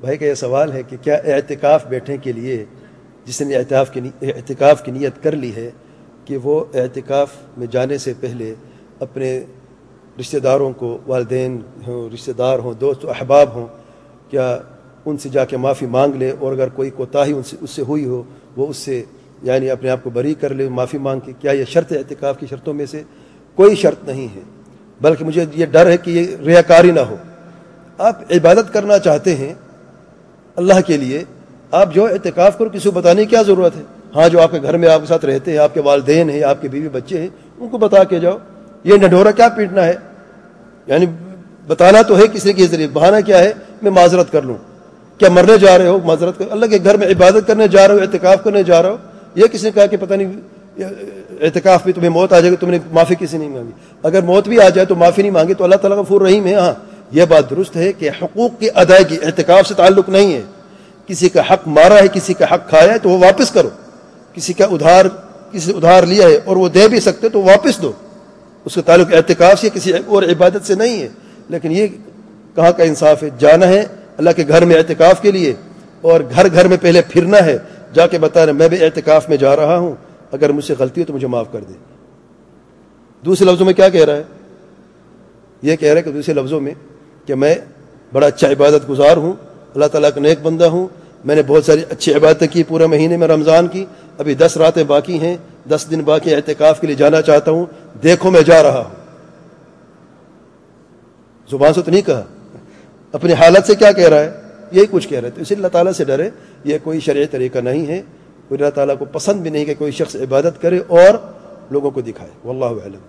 بھائی کا یہ سوال ہے کہ کیا اعتکاف بیٹھنے کے لیے جس نے اعتکاف کی اعتکاف کی نیت کر لی ہے کہ وہ اعتکاف میں جانے سے پہلے اپنے رشتہ داروں کو والدین ہوں، رشتہ دار ہوں، دوست و احباب ہوں، کیا ان سے جا کے معافی مانگ لے اور اگر کوئی کوتاہی ان سے، اس سے ہوئی ہو، وہ اس سے یعنی اپنے آپ کو بری کر لے، معافی مانگ کے، کیا یہ شرط اعتکاف کی شرطوں میں سے؟ کوئی شرط نہیں ہے، بلکہ مجھے یہ ڈر ہے کہ یہ ریاکاری نہ ہو۔ آپ عبادت کرنا چاہتے ہیں اللہ کے لیے آپ جو اعتکاف کرو، کسی کو بتانے کی کیا ضرورت ہے؟ ہاں جو آپ کے گھر میں آپ کے ساتھ رہتے ہیں، آپ کے والدین ہیں، آپ کے بیوی بچے ہیں، ان کو بتا کے جاؤ۔ یہ نڈورا کیا پیٹنا ہے؟ یعنی بتانا تو ہے کسی کے ذریعے بہانا کیا ہے؟ میں معذرت کر لوں۔ کیا مرنے جا رہے ہو؟ معذرت کر۔ اللہ کے گھر میں عبادت کرنے جا رہے ہو، اعتکاف کرنے جا رہا ہو؟ یہ کسی نے کہا کہ پتہ نہیں، اعتکاف میں تمہیں موت آ جائے گی، تم نے معافی کسی نہیں مانگی۔ اگر موت بھی آ جائے تو معافی نہیں مانگی تو اللہ تعالیٰ کا فور رحیم ہے۔ ہاں یہ بات درست ہے کہ حقوق کی ادائیگی اعتکاف سے تعلق نہیں ہے۔ کسی کا حق مارا ہے، کسی کا حق کھایا ہے تو وہ واپس کرو۔ کسی کا ادھار، کسی ادھار لیا ہے اور وہ دے بھی سکتے تو واپس دو۔ اس کا تعلق اعتکاف سے کسی اور عبادت سے نہیں ہے۔ لیکن یہ کہاں کا انصاف ہے؟ جانا ہے اللہ کے گھر میں اعتکاف کے لیے۔ اور گھر گھر میں پہلے پھرنا ہے۔ جا کے بتا رہے میں بھی اعتکاف میں جا رہا ہوں۔ اگر مجھ سے غلطی ہو تو مجھے معاف کر دے دوسرے لفظوں میں کیا کہہ رہا ہے؟ یہ کہہ رہا ہے کہ دوسرے لفظوں میں کہ میں بڑا اچھا عبادت گزار ہوں، اللہ تعالیٰ کا نیک بندہ ہوں۔ میں نے بہت ساری اچھی عبادتیں کی پورے مہینے میں رمضان کی۔ ابھی دس راتیں باقی ہیں، دس دن باقی اعتکاف کے لیے جانا چاہتا ہوں۔ دیکھو میں جا رہا ہوں۔ زبان سے تو نہیں کہا۔ اپنی حالت سے کیا کہہ رہا ہے؟ یہی کچھ کہہ رہے تو اسی اللہ تعالیٰ سے ڈرے۔ یہ کوئی شرعی طریقہ نہیں ہے۔ کوئی اللہ تعالیٰ کو پسند بھی نہیں کہ کوئی شخص عبادت کرے اور لوگوں کو دکھائے۔ واللہ علم